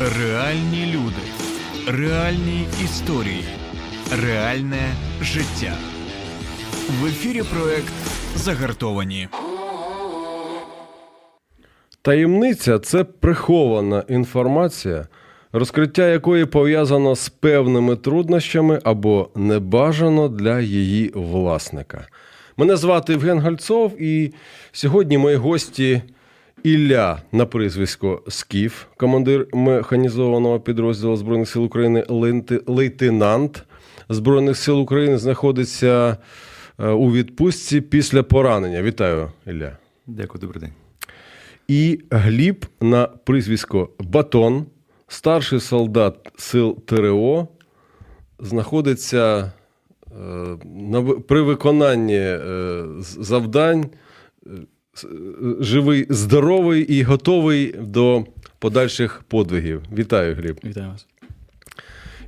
Реальні люди, реальні історії, реальне життя. В ефірі проект Загартовані. Таємниця це прихована інформація, розкриття якої пов'язано з певними труднощами або небажано для її власника. Мене звати Євген Гальцов, і сьогодні мої гості Ілля на прізвисько Скіф, командир механізованого підрозділу Збройних сил України, лейтенант Збройних сил України знаходиться е, у відпустці після поранення. Вітаю, Ілля. Дякую, добрий день. І Гліб на прізвисько Батон, старший солдат сил ТРО, знаходиться е, при виконанні е, завдань живий, здоровий і готовий до подальших подвигів. Вітаю, Гліб. Вітаю вас.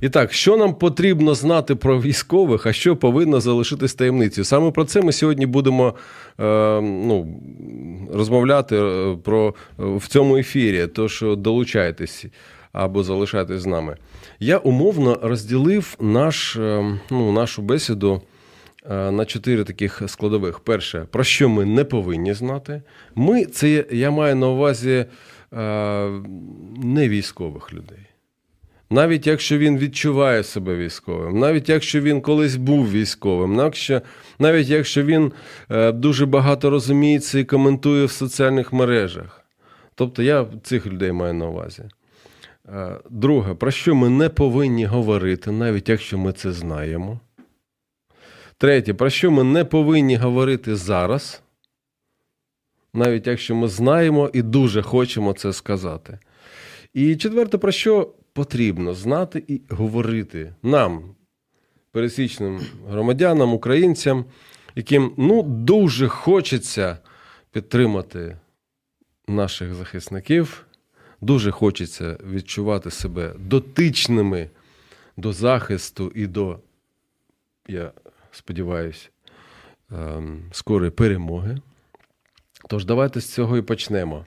І так, що нам потрібно знати про військових, а що повинно залишитись таємницею? Саме про це ми сьогодні будемо е, ну, розмовляти е, про в цьому ефірі. Тож долучайтесь або залишайтесь з нами. Я умовно розділив наш, е, ну, нашу бесіду Е, на чотири таких складових. Перше, про що ми не повинні знати. Ми це я маю на увазі е, не військових людей. Навіть якщо він відчуває себе військовим, навіть якщо він колись був військовим, навіть якщо він е, дуже багато розуміється і коментує в соціальних мережах. Тобто я цих людей маю на увазі. Друге, про що ми не повинні говорити, навіть якщо ми це знаємо. Третє, про що ми не повинні говорити зараз, навіть якщо ми знаємо і дуже хочемо це сказати. І четверте, про що потрібно знати і говорити нам, пересічним громадянам, українцям, яким ну, дуже хочеться підтримати наших захисників, дуже хочеться відчувати себе дотичними до захисту і до. Я сподіваюся, ем, скорої перемоги. Тож, давайте з цього і почнемо.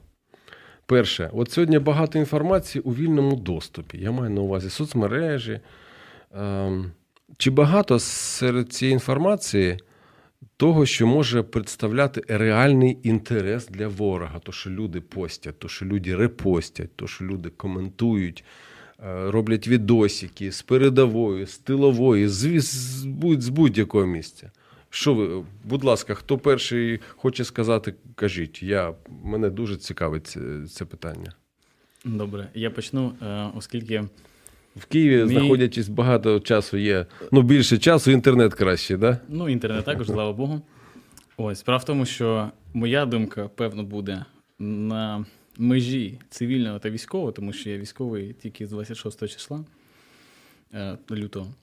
Перше, от сьогодні багато інформації у вільному доступі. Я маю на увазі соцмережі. Ем, чи багато серед цієї інформації того, що може представляти реальний інтерес для ворога? То, що люди постять, то, що люди репостять, то, що люди коментують, роблять відосики з передової, з тилової, з, з, з будь-якого місця. Що ви, будь ласка, хто перший хоче сказати, кажіть. Я, Мене дуже цікавить це, це питання. Добре, я почну, е, оскільки. В Києві, Мій... знаходячись багато часу, є. Ну, більше часу, інтернет краще, да? Ну, інтернет також, слава Богу. Ось, справа в тому, що моя думка, певно, буде на межі цивільного та військового, тому що я військовий тільки з 26 числа е, лютого.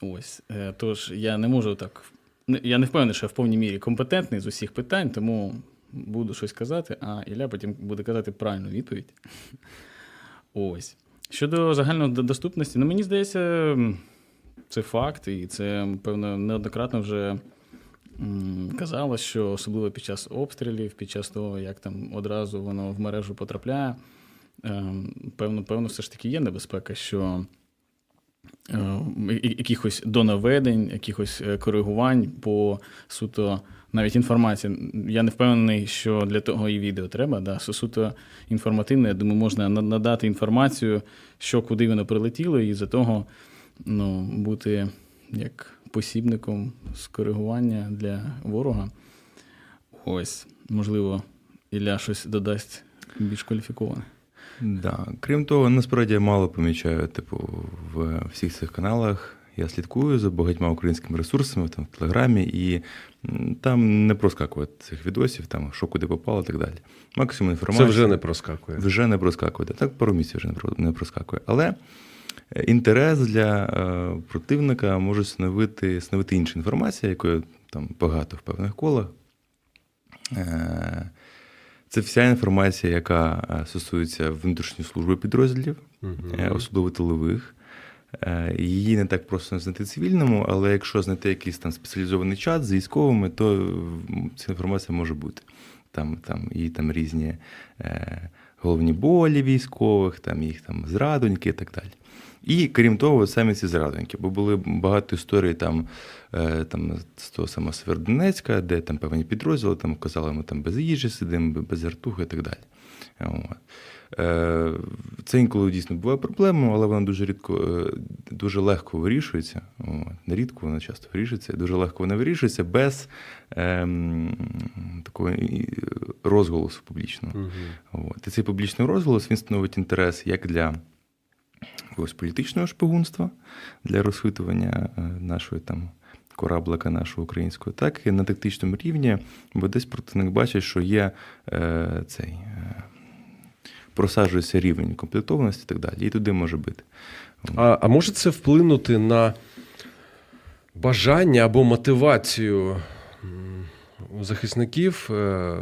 Ось. Е, тож я не можу так. Я не впевнений, що я в повній мірі компетентний з усіх питань, тому буду щось казати, а Ілля потім буде казати правильну відповідь. Ось. Щодо загальної доступності, ну мені здається, це факт, і це, певно, неоднократно вже казала, що особливо під час обстрілів, під час того, як там одразу воно в мережу потрапляє, ем, певно, певно, все ж таки є небезпека, що ем, якихось донаведень, якихось е, коригувань по суто. Навіть інформація. Я не впевнений, що для того і відео треба. Да, Суто інформативне, я думаю, можна надати інформацію, що куди воно прилетіло, і за того ну, бути як посібником скоригування для ворога. Ось, можливо, Ілля щось додасть більш кваліфіковане. Да. Крім того, насправді я мало помічаю, типу, в всіх цих каналах. Я слідкую за багатьма українськими ресурсами там в Телеграмі, і там не проскакує цих відосів, там що куди попало і так далі. Максимум інформації. Це вже не проскакує. Вже не проскакує. Так, пару місяців вже не проскакує. Але інтерес для е, противника може становити становити інша інформація, якої там багато в певних колах. Е, це вся інформація, яка е, стосується внутрішньої служби підрозділів, uh особливо тилових. Її не так просто знайти цивільному, але якщо знайти якийсь там спеціалізований чат з військовими, то ця інформація може бути. Там там і там різні головні болі військових, там їх там зрадоньки і так далі. І крім того, самі ці зрадоньки, бо були багато історій там, е, там з того самого Северодонецька, де там певні підрозділи там казали, ми там без їжі сидимо, без артухи і так далі. От. Е, Це інколи дійсно буває проблемою, але вона дуже рідко, е, дуже легко вирішується. От. Не рідко, вона часто вирішується, дуже легко вона вирішується без ем, такого розголосу публічного. От. І цей публічний розголос він становить інтерес як для якогось політичного шпигунства, для розхитування е, нашої там. Кораблика нашого українського, так і на тактичному рівні, бо десь противник бачить, що є е, цей е, просаджується рівень укомплектованості і так далі, і туди може бити. А, а може це вплинути на бажання або мотивацію захисників, е,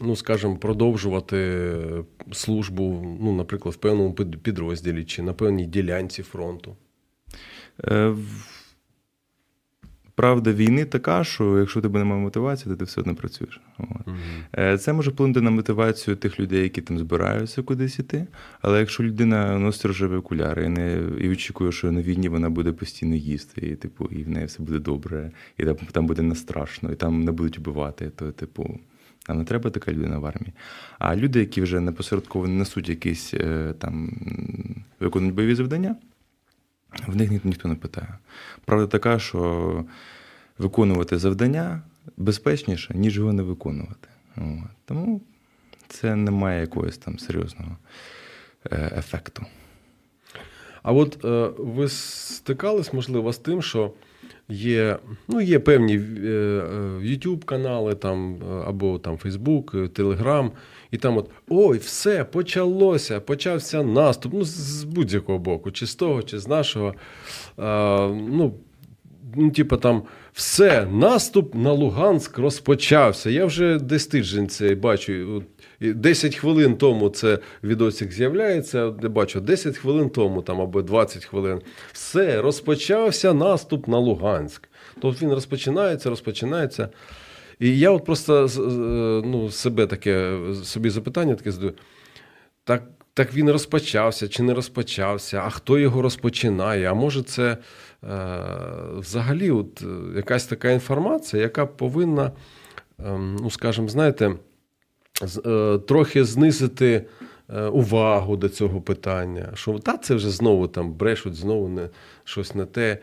ну, скажімо, продовжувати службу, ну, наприклад, в певному підрозділі чи на певній ділянці фронту? Е, Правда війни така, що якщо тебе немає мотивації, то ти все одно працюєш. От. Е, Це може вплинути на мотивацію тих людей, які там збираються кудись іти. Але якщо людина носить рожеві окуляри і не і очікує, що на війні вона буде постійно їсти, і типу, і в неї все буде добре, і там, там буде не страшно, і там не будуть вбивати, то типу. Нам не треба така людина в армії. А люди, які вже непосередково несуть якісь е, там виконують бойові завдання, в них ні- ніхто не питає. Правда така, що виконувати завдання безпечніше, ніж його не виконувати. Тому це не має якогось там серйозного е, ефекту. А от е, ви стикались, можливо, з тим, що є, ну, є певні е, е, YouTube канали там, е, або там Facebook, Telegram, і там от ой, все, почалося, почався наступ. Ну, з- будь-якого боку, чи з того, чи з нашого. Е, ну, ну, типу там, все, наступ на Луганськ розпочався. Я вже десь тиждень цей бачу. От, 10 хвилин тому це відосик з'являється. Я бачу, 10 хвилин тому там або 20 хвилин. Все, розпочався наступ на Луганськ. Тобто він розпочинається, розпочинається. І я от просто ну, себе таке, собі запитання таке задаю. Так, так він розпочався чи не розпочався, а хто його розпочинає? А може, це е, взагалі от, е, якась така інформація, яка повинна, ем, ну, скажімо, знаєте, е, трохи знизити е, увагу до цього питання. Що та це вже знову там брешуть, знову не, щось не те.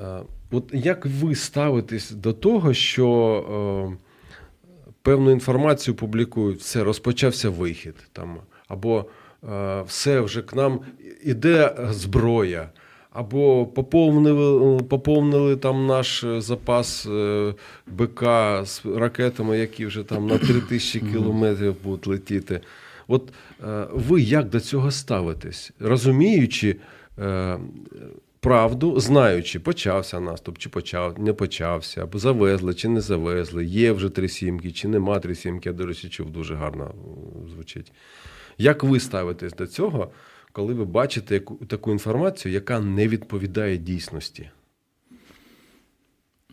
Е, От як ви ставитесь до того, що е, певну інформацію публікують, все, розпочався вихід, там, або е, все вже к нам іде зброя, або поповнили, поповнили там наш е, запас е, БК з ракетами, які вже там на 3000 кілометрів будуть летіти. От е, ви як до цього ставитесь, розуміючи е, правду, знаючи, почався наступ, чи почав, не почався, або завезли, чи не завезли, є вже три сімки, чи нема три сімки, я, до речі, чув, дуже гарно е, звучить. Як ви ставитесь до цього, коли ви бачите таку інформацію, яка не відповідає дійсності?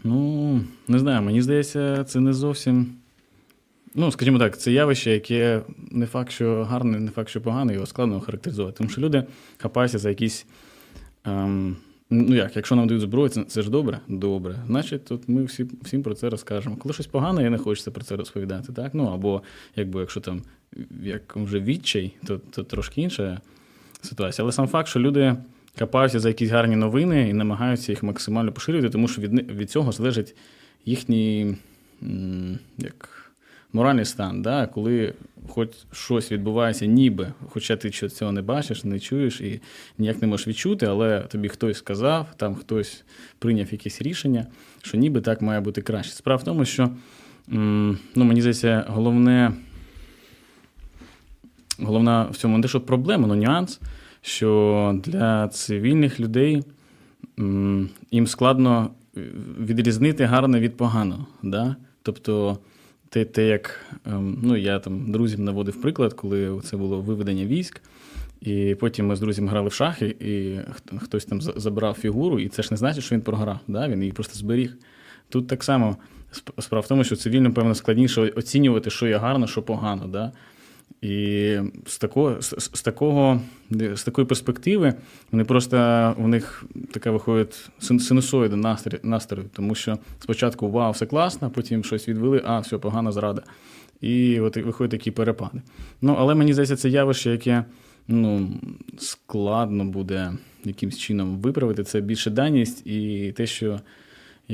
Ну, не знаю, мені здається, це не зовсім. Ну, скажімо так, це явище, яке не факт, що гарне, не факт, що погане, його складно охарактеризувати. Тому що люди хапаються за якісь. Ем, ну як, якщо нам дають зброю, це, це ж добре? Добре. Значить, тут ми всі, всім про це розкажемо. Коли щось погане, я не хочеться про це розповідати. Так? Ну, або якби якщо там як вже відчай, то, то трошки інша ситуація. Але сам факт, що люди хапаються за якісь гарні новини і намагаються їх максимально поширювати, тому що від, від цього залежить їхній як, моральний стан, да? коли хоч щось відбувається, ніби, хоча ти цього не бачиш, не чуєш і ніяк не можеш відчути, але тобі хтось сказав, там хтось прийняв якесь рішення, що ніби так має бути краще. Справа в тому, що ну, мені здається, головне. Головна в цьому не що проблема, але нюанс, що для цивільних людей їм складно е, відрізнити гарне від поганого. Да? Тобто, те, те, як ем, ну, я там друзям наводив приклад, коли це було виведення військ, і потім ми з друзями грали в шахи, і хтось там забрав фігуру, і це ж не значить, що він програв, да? він її просто зберіг. Тут так само справа в тому, що цивільно, певно, складніше оцінювати, що є гарно, що погано. Да? І з такого, з, з, такого, з такої перспективи вони просто у них така виходить синусоїда настрою, настрою, тому що спочатку вау, все класно, потім щось відвели, а все погана зрада. І от виходять такі перепади. Ну, але мені здається, це явище, яке ну, складно буде якимось чином виправити. Це більше даність і те, що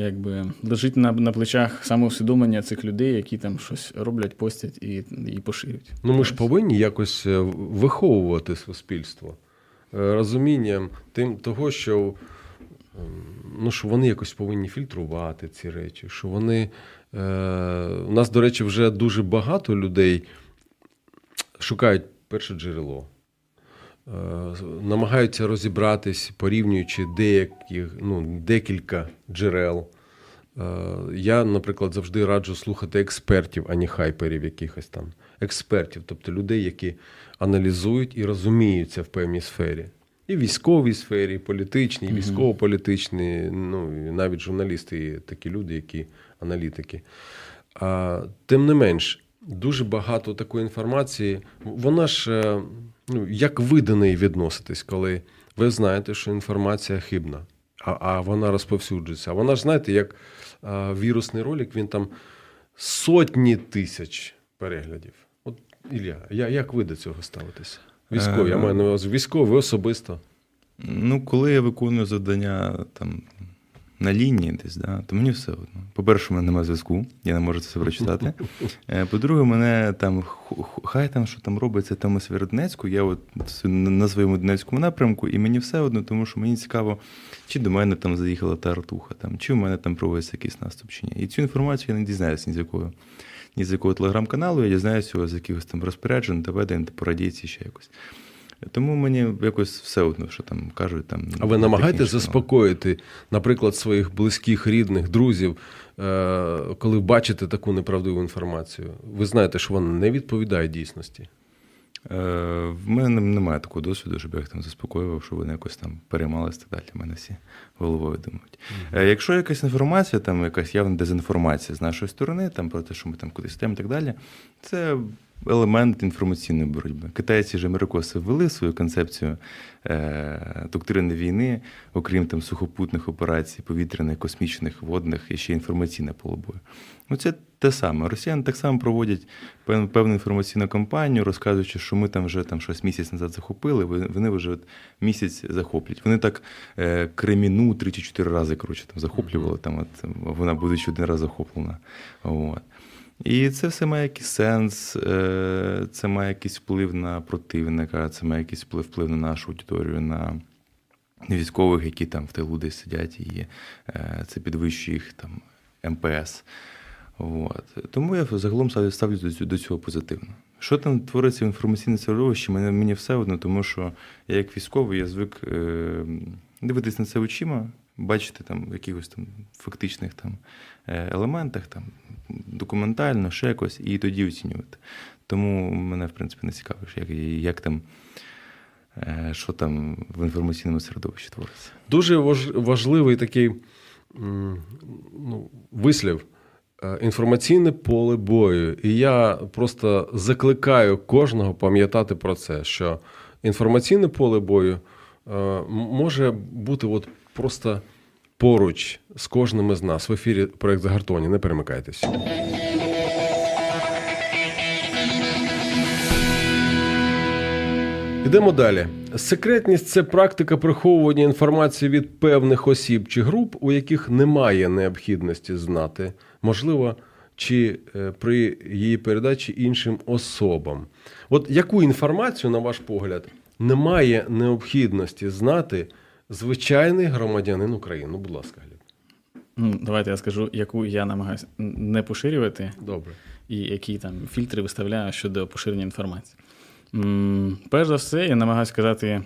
якби лежить на на плечах самоусвідомлення цих людей, які там щось роблять, постять і і поширюють. Ну ми ж повинні якось е, виховувати суспільство е, розумінням тим того, що ем, ну, що вони якось повинні фільтрувати ці речі, що вони. Е, У нас, до речі, вже дуже багато людей шукають перше джерело. Е, намагаються розібратись, порівнюючи деякі, ну, декілька джерел. Е, я, наприклад, завжди раджу слухати експертів, а не хайперів якихось там. Експертів, тобто людей, які аналізують і розуміються в певній сфері. І в військовій сфері, і політичній, і військово-політичній, ну і навіть журналісти, і такі люди, які аналітики. А, Тим не менш, дуже багато такої інформації. Вона ж е, ну, як ви до неї відноситесь, коли ви знаєте, що інформація хибна, а а вона розповсюджується. А вона ж, знаєте, як а, вірусний ролик, він там сотні тисяч переглядів. От Ілля, як ви до цього ставитеся? Військові, я маю на увазі військові особисто. Ну, коли я виконую завдання там на лінії десь, да, то мені все одно. По-перше, у мене немає зв'язку, я не можу це все прочитати. Е, по-друге, мене там хай там що там робиться там у Сєвєродонецьку, я от на своєму Донецькому напрямку, і мені все одно, тому що мені цікаво, чи до мене там заїхала та артуха, там, чи в мене там проводиться якийсь наступ, чи ні. І цю інформацію я не дізнаюся ні з якого. Ні з якого телеграм-каналу, я дізнаюся з якихось там розпоряджень, доведень, по радіції ще якось. Тому мені якось все одно, що там кажуть. Там А ви намагаєтесь заспокоїти, наприклад, своїх близьких, рідних, друзів, е, коли бачите таку неправдиву інформацію? Ви знаєте, що вона не відповідає дійсності? Е, в мене немає такого досвіду, щоб я їх там заспокоював, що вони якось там переймалися так далі. Мене всі головою думають. Mm-hmm. Якщо якась інформація, там якась явна дезінформація з нашої сторони, там про те, що ми там кудись йдемо і так далі, це елемент інформаційної боротьби. Китайці ж америкоси ввели свою концепцію е, доктрини війни, окрім там сухопутних операцій, повітряних, космічних, водних і ще інформаційне поле бою. Ну це те саме. Росіяни так само проводять певну інформаційну кампанію, розказуючи, що ми там вже там щось місяць назад захопили. Вони вже місяць захоплять. Вони так е, Креміну три чи чотири рази коротше, там захоплювали. Там от вона будучи один раз захоплена. От. І це все має якийсь сенс, е, це має якийсь вплив на противника, це має якийсь вплив вплив на нашу аудиторію, на військових, які там в тилу десь сидять, і е, це підвищує їх там МПС. От. Тому я загалом ставлю до цього позитивно. Що там твориться в інформаційне середовищі, мені, мені все одно, тому що я як військовий я звик е, дивитись на це очима, бачити там в якихось там фактичних там елементах, там документально, ще якось, і тоді оцінювати. Тому мене, в принципі, не цікавиш, як, як там. Е, що там в інформаційному середовищі твориться? Дуже важливий такий ну, вислів е, інформаційне поле бою. І я просто закликаю кожного пам'ятати про це, що інформаційне поле бою е, може бути от просто поруч з кожним із нас в ефірі проект загартовані. Не перемикайтесь. Йдемо далі. Секретність це практика приховування інформації від певних осіб чи груп, у яких немає необхідності знати, можливо, чи е, при її передачі іншим особам. От яку інформацію, на ваш погляд, немає необхідності знати звичайний громадянин України. Ну, будь ласка, Гліб. Ну, Давайте я скажу, яку я намагаюся не поширювати. Добре. І які там фільтри виставляю щодо поширення інформації. Перш за все, я намагаюся казати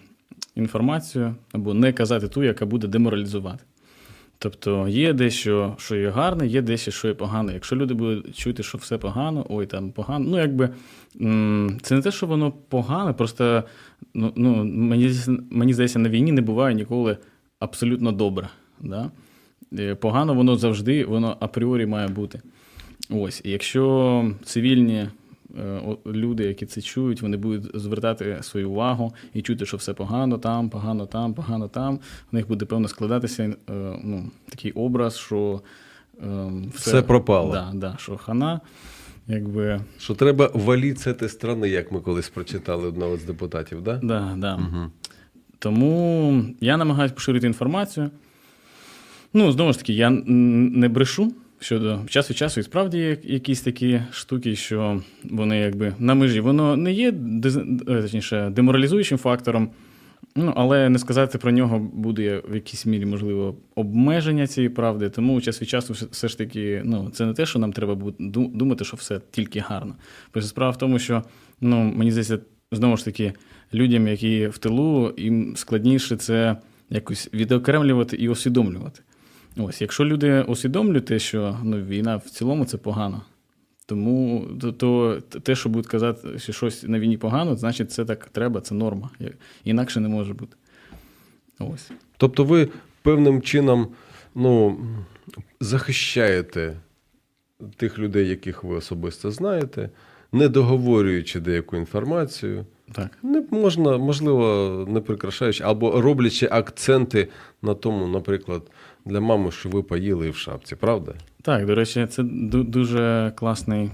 інформацію або не казати ту, яка буде деморалізувати. Тобто є дещо, що є гарне, є дещо, що є погане. Якщо люди будуть чути, що все погано, ой, там погано. Ну, якби це не те, що воно погане, просто ну, ну, мені мені здається, на війні не буває ніколи абсолютно добре. Да? Е, погано воно завжди, воно апріорі має бути. Ось, і якщо цивільні е, люди, які це чують, вони будуть звертати свою увагу і чути, що все погано там, погано там, погано там. У них буде певно складатися е, ну, такий образ, що е, Все пропало. Да, да, що хана, якби. Що треба валіть з страни, як ми колись прочитали одного з депутатів, да? Да, да. Угу. Тому я намагаюся поширити інформацію. Ну, знову ж таки, я не брешу щодо час від часу, і справді є якісь такі штуки, що вони якби на межі. Воно не є е, точніше, деморалізуючим фактором, ну, але не сказати про нього буде в якійсь мірі, можливо, обмеження цієї правди. Тому час від часу все- ж таки, ну, це не те, що нам треба думати, що все тільки гарно. Просто справа в тому, що ну, мені здається, знову ж таки, людям, які в тилу, їм складніше це якось відокремлювати і усвідомлювати. Ось, якщо люди усвідомлюють те, що ну, війна в цілому це погано. Тому то, то те, що будуть казати, що щось на війні погано, значить це так треба, це норма. Інакше не може бути. Ось. Тобто ви певним чином ну, захищаєте тих людей, яких ви особисто знаєте, не договорюючи деяку інформацію, Так. не можна, можливо, не прикрашаючи, або роблячи акценти на тому, наприклад, для мами, що ви поїли в шапці, правда? Так, до речі, це дуже класний,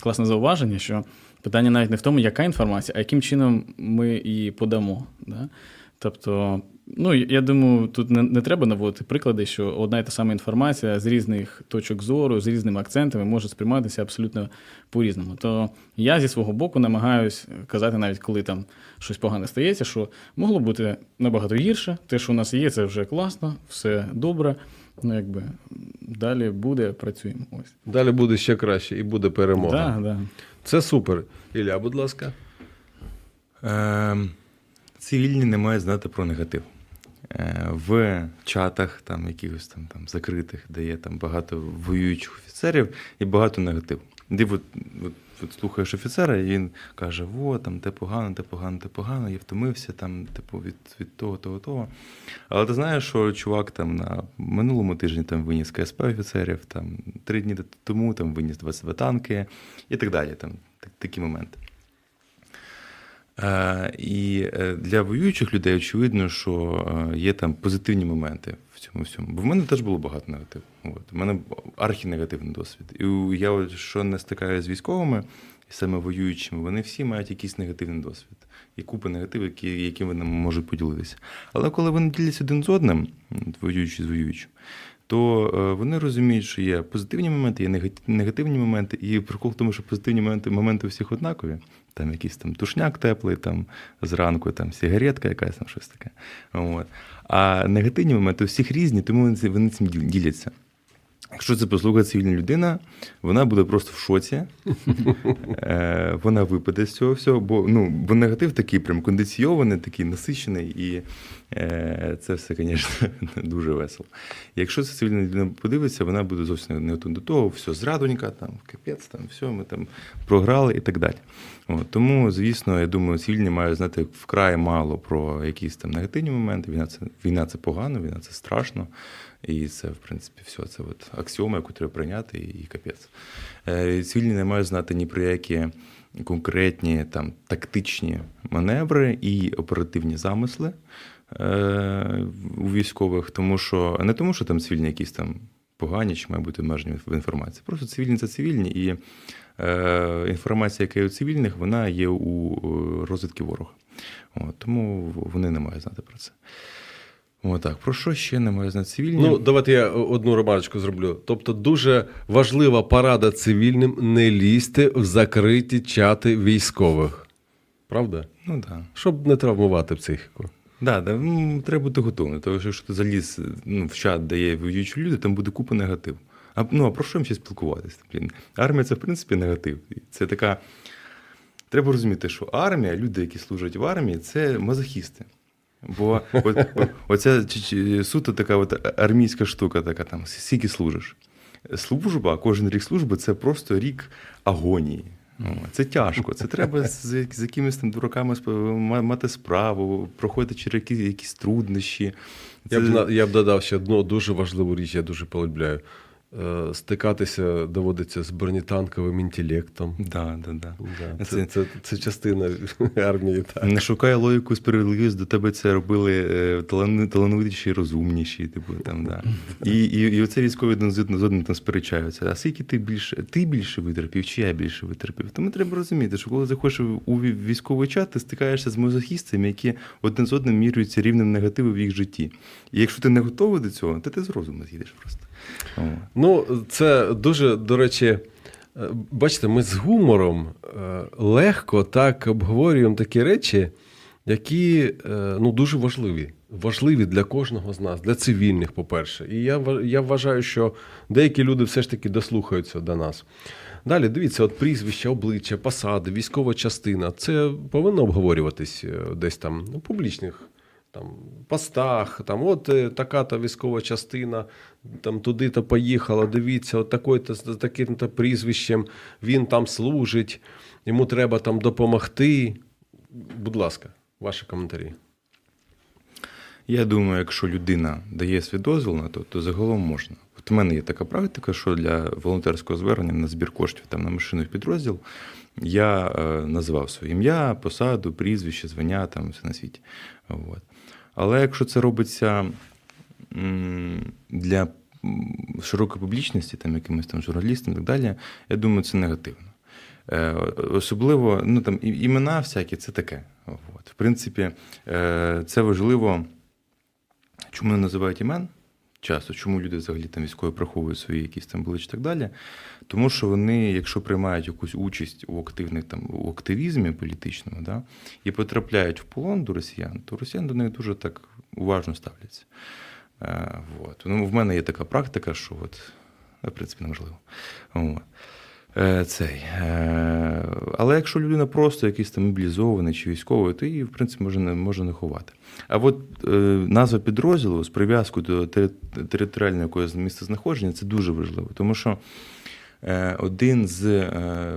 класне зауваження, що питання навіть не в тому, яка інформація, а яким чином ми її подамо. Да? Тобто, ну, я думаю, тут не, не треба наводити приклади, що одна і та сама інформація з різних точок зору, з різними акцентами може сприйматися абсолютно по-різному. То я зі свого боку намагаюсь казати, навіть коли там щось погане стається, що могло бути набагато гірше. Те, що у нас є, це вже класно, все добре. Ну, якби далі буде, працюємо. Ось. Далі буде ще краще і буде перемога. Да, да. Це супер. Ілля, будь ласка. Е, цивільні не мають знати про негатив. Е, в чатах, там, якихось там, там закритих, де є там багато воюючих офіцерів і багато негативу. Де от, от, от слухаєш офіцера, і він каже: о, там те погано, те погано, те погано, я втомився там, типу, від, від того, того, того. Але ти знаєш, що чувак там на минулому тижні там виніс КСП офіцерів, там три дні тому там виніс 22 танки і так далі. Там так- такі моменти. Е, І е, для воюючих людей очевидно, що е, є там позитивні моменти в цьому всьому. Бо в мене теж було багато негативу. От. У мене архінегативний досвід. І я, що не стикаюся з військовими, і саме воюючими, вони всі мають якийсь негативний досвід. І купа негативів, які, які вони можуть поділитися. Але коли вони діляться один з одним, воюючи з воюючим, то е, вони розуміють, що є позитивні моменти, є негативні моменти, і прикол в тому, що позитивні моменти, моменти у всіх однакові. Там якийсь там тушняк теплий, там зранку там сигаретка якась там щось таке. От. А негативні моменти у всіх різні, тому вони, цим діляться. Якщо це послухає цивільна людина, вона буде просто в шоці. Е, Вона випаде з цього всього, бо ну, бо негатив такий прям кондиційований, такий насичений, і е, це все, звісно, дуже весело. Якщо це цивільна людина подивиться, вона буде зовсім не до того, все, зрадонька, там, капець, там, все, ми там програли і так далі. От, тому, звісно, я думаю, цивільні мають знати вкрай мало про якісь там негативні моменти. Війна це, війна це погано, війна це страшно. І це, в принципі, все. Це от аксіома, яку треба прийняти, і капець. Е, Цивільні не мають знати ні про які конкретні там, тактичні маневри і оперативні замисли е, у військових, тому що не тому, що там цивільні якісь там погані чи мають бути обмежені в інформації. Просто цивільні це цивільні, і е, інформація, яка є у цивільних, вона є у розвідки ворога. От, тому вони не мають знати про це. Отак, про що ще не має знати цивільні? Ну, давайте я одну ремарочку зроблю. Тобто, дуже важлива порада цивільним не лізьте в закриті чати військових. Правда? ну так. Щоб не травмувати психіку. Да, да, ну, треба бути готовим. Тому що якщо ти заліз ну, в чат, де є воюючі люди, там буде купа негативу. А, ну, а про що їм ще спілкуватися? Армія це, в принципі, негатив. Це така. Треба розуміти, що армія, люди, які служать в армії, це мазохісти. Бо оця суто така от армійська штука, така там, скільки служиш. Служба, кожен рік служби це просто рік агонії. Це тяжко. Це треба з, з якимись там дураками мати справу, проходити через якісь, якісь труднощі. Я б, я б додав ще одну дуже важливу річ, я дуже полюбляю. Е, стикатися доводиться з бронетанковим інтелектом. Да, да, да. Да, Це- це, це, це частина армії. Так. Не шукай логіку справедливість, до тебе це робили е, талановитіші, розумніші. Типу, там, да. І, і, і оце військові один з одним там сперечаються. А скільки ти більше, ти більше витерпів, чи я більше витерпів? Тому треба розуміти, що коли заходиш у ві- військовий чат, ти стикаєшся з мозохістами, які один з одним міряються рівнем негативу в їх житті. І якщо ти не готовий до цього, то ти з розуму з'їдеш просто. Ну, це дуже, до речі, е, бачите, ми з гумором е, легко так обговорюємо такі речі, які е, ну, дуже важливі. Важливі для кожного з нас, для цивільних, по-перше. І я, я вважаю, що деякі люди все ж таки дослухаються до нас. Далі, дивіться, от прізвища, обличчя, посади, військова частина. Це повинно обговорюватись десь там у публічних там, постах, там, от е, така-то військова частина, там туди-то поїхала, дивіться, от такий-то з таким-то прізвищем, він там служить, йому треба там допомогти. Будь ласка, ваші коментарі. Я думаю, якщо людина дає свій дозвіл на то, то загалом можна. От у мене є така практика, що для волонтерського звернення на збір коштів там на машину в підрозділ я е, називав своє ім'я, посаду, прізвище, звання, там все на світі. От. Але якщо це робиться для широкої публічності, там якимось там журналістам і так далі, я думаю, це негативно. Е, Особливо, ну там імена всякі, це таке. От. В принципі, е, це важливо. Чому не називають імен? Часто, чому люди взагалі там військові приховують свої якісь там і так далі. Тому що вони, якщо приймають якусь участь у активних там у активізмі політичному, да, і потрапляють в полон до росіян, то росіяни до них дуже так уважно ставляться. Е, вот. Ну, в мене є така практика, що от, ну, в принципі, неможливо. От. Е, Цей. Е, Але якщо людина просто якийсь там мобілізований чи військовий, то її, в принципі, може не, може не ховати. А от назва підрозділу з прив'язкою до тери- територіального якогось місцезнаходження це дуже важливо, тому що один з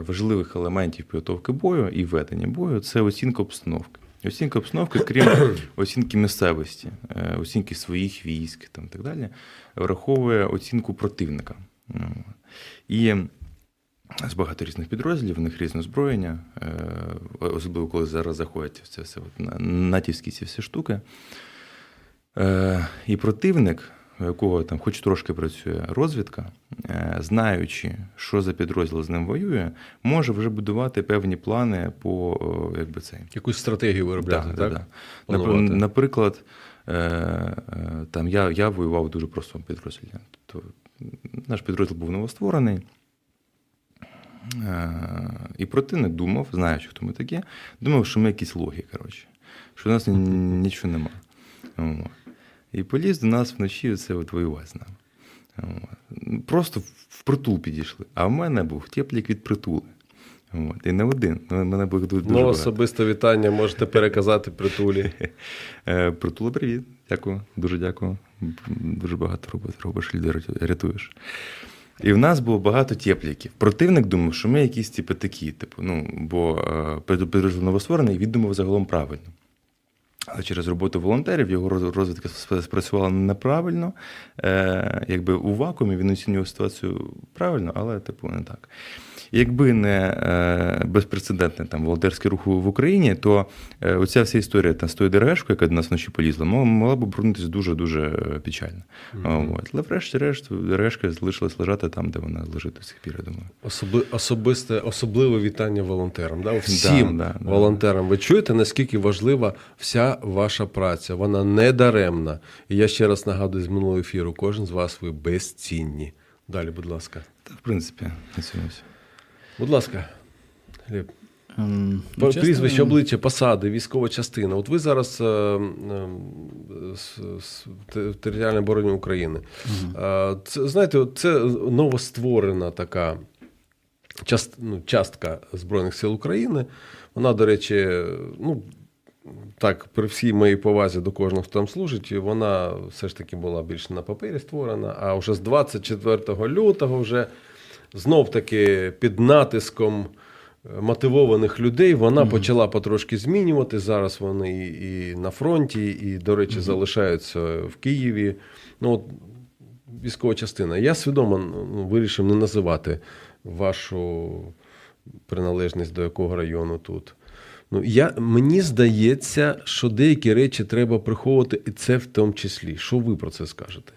важливих елементів підготовки бою і ведення бою це оцінка обстановки. Оцінка обстановки, крім оцінки місцевості, е, оцінки своїх військ там, і так далі, враховує оцінку противника. Ну, І з багато різних підрозділів, в них різне озброєння, е, особливо коли зараз заходять в це все от натівські ці всі штуки. Е, І противник, у якого там хоч трошки працює розвідка, е, знаючи, що за підрозділ з ним воює, може вже будувати певні плани по якби цей. Якусь стратегію виробляти, Да, так? да, да. Наприклад, е, е, там я, я воював в дуже простому підрозділі. Тобто, наш підрозділ був новостворений. Е, І противник думав, знаючи, хто ми такі, думав, що ми якісь логи, коротше, що у нас нічого нема. І поліз до нас вночі це от воювати з нами. Просто в притул підійшли. А в мене був теплік від притули. От. І не один. Мене було дуже Ну, особисте вітання можете переказати притулі. Е, Притула, привіт. Дякую, дуже дякую. Дуже багато роботи робиш, людей рятуєш. І в нас було багато тепліків. Противник думав, що ми якісь типу, такі, типу, ну, бо е, підрозділ новостворений, він думав загалом правильно. Але через роботу волонтерів його розвитка спрацювала неправильно. Е, якби у вакуумі він оцінював ситуацію правильно, але типу не так. Якби не е, безпрецедентний там волонтерський рух в Україні, то е, оця вся історія там, з тою ДРГшкою, яка до нас вночі полізла, мо- могла б обернутися дуже-дуже е, печально. От. Але врешті-решт ДРГшка залишилась лежати там, де вона лежить до сих пір, я думаю. Особи, особисте, особливе вітання волонтерам. Да? Всім Да, да, да. волонтерам. Ви чуєте, наскільки важлива вся ваша праця? Вона не даремна. І я ще раз нагадую з минулого ефіру: кожен з вас ви безцінні. Далі, будь ласка. Та, в принципі, на цьому все. Будь ласка, Гліб. Ем, ну, чесно, Прізвище, обличчя, посади, військова частина. От ви зараз е, е, з, з те- в територіальній обороні України. Е, Це, знаєте, це новостворена така част, ну, частка Збройних сил України. Вона, до речі, ну. Так, при всій моїй повазі до кожного, хто там служить, вона все ж таки була більше на папері створена. А вже з 24 лютого, вже знов таки під натиском е, мотивованих людей вона почала потрошки змінювати. Зараз вони і, і на фронті, і, до речі, залишаються в Києві. Ну, от військова частина. Я свідомо ну, вирішив не називати вашу приналежність до якого району тут. Ну, я, Мені здається, що деякі речі треба приховувати, і це в тому числі. Що ви про це скажете?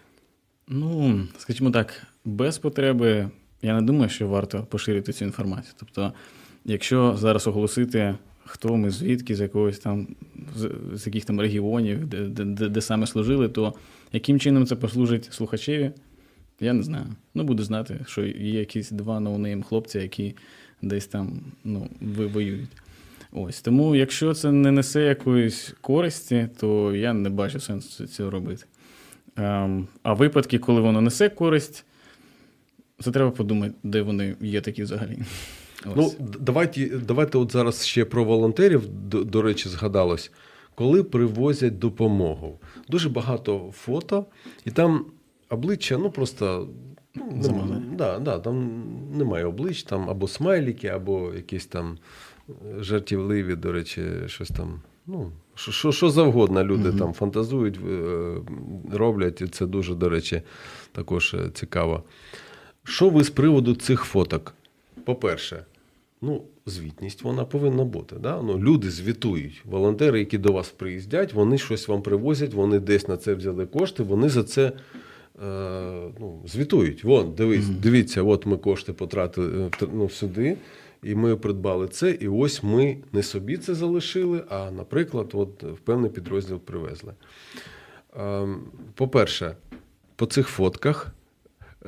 Ну, скажімо так, без потреби, я не думаю, що варто поширити цю інформацію. Тобто, якщо зараз оголосити, хто ми, звідки, з якогось там, з, яких там регіонів, де, де, де, де саме служили, то яким чином це послужить слухачеві, я не знаю. Ну, буду знати, що є якісь два no name хлопці, які десь там ну, воюють. Ось тому, якщо це не несе якоїсь користі, то я не бачу сенсу цього робити. Ем, а випадки, коли воно несе користь, це треба подумати, де вони є такі взагалі. Ну, Давайте давайте от зараз ще про волонтерів, до, до речі, згадалось, коли привозять допомогу. Дуже багато фото, і там обличчя, ну просто ну, да, да, там немає облич, там або смайлики, або якісь там жартівливі, до речі, щось там. Ну, що що завгодно люди mm там фантазують, е, роблять, і це дуже, до речі, також е, цікаво. Що ви з приводу цих фоток? По-перше, ну, звітність вона повинна бути. Да? Ну, Люди звітують. Волонтери, які до вас приїздять, вони щось вам привозять, вони десь на це взяли кошти, вони за це е, ну, звітують. Вон, дивись, mm дивіться, от ми кошти потратили е, ну, сюди. І ми придбали це, і ось ми не собі це залишили, а, наприклад, от в певний підрозділ привезли. Ем, по-перше, по цих фотках, е,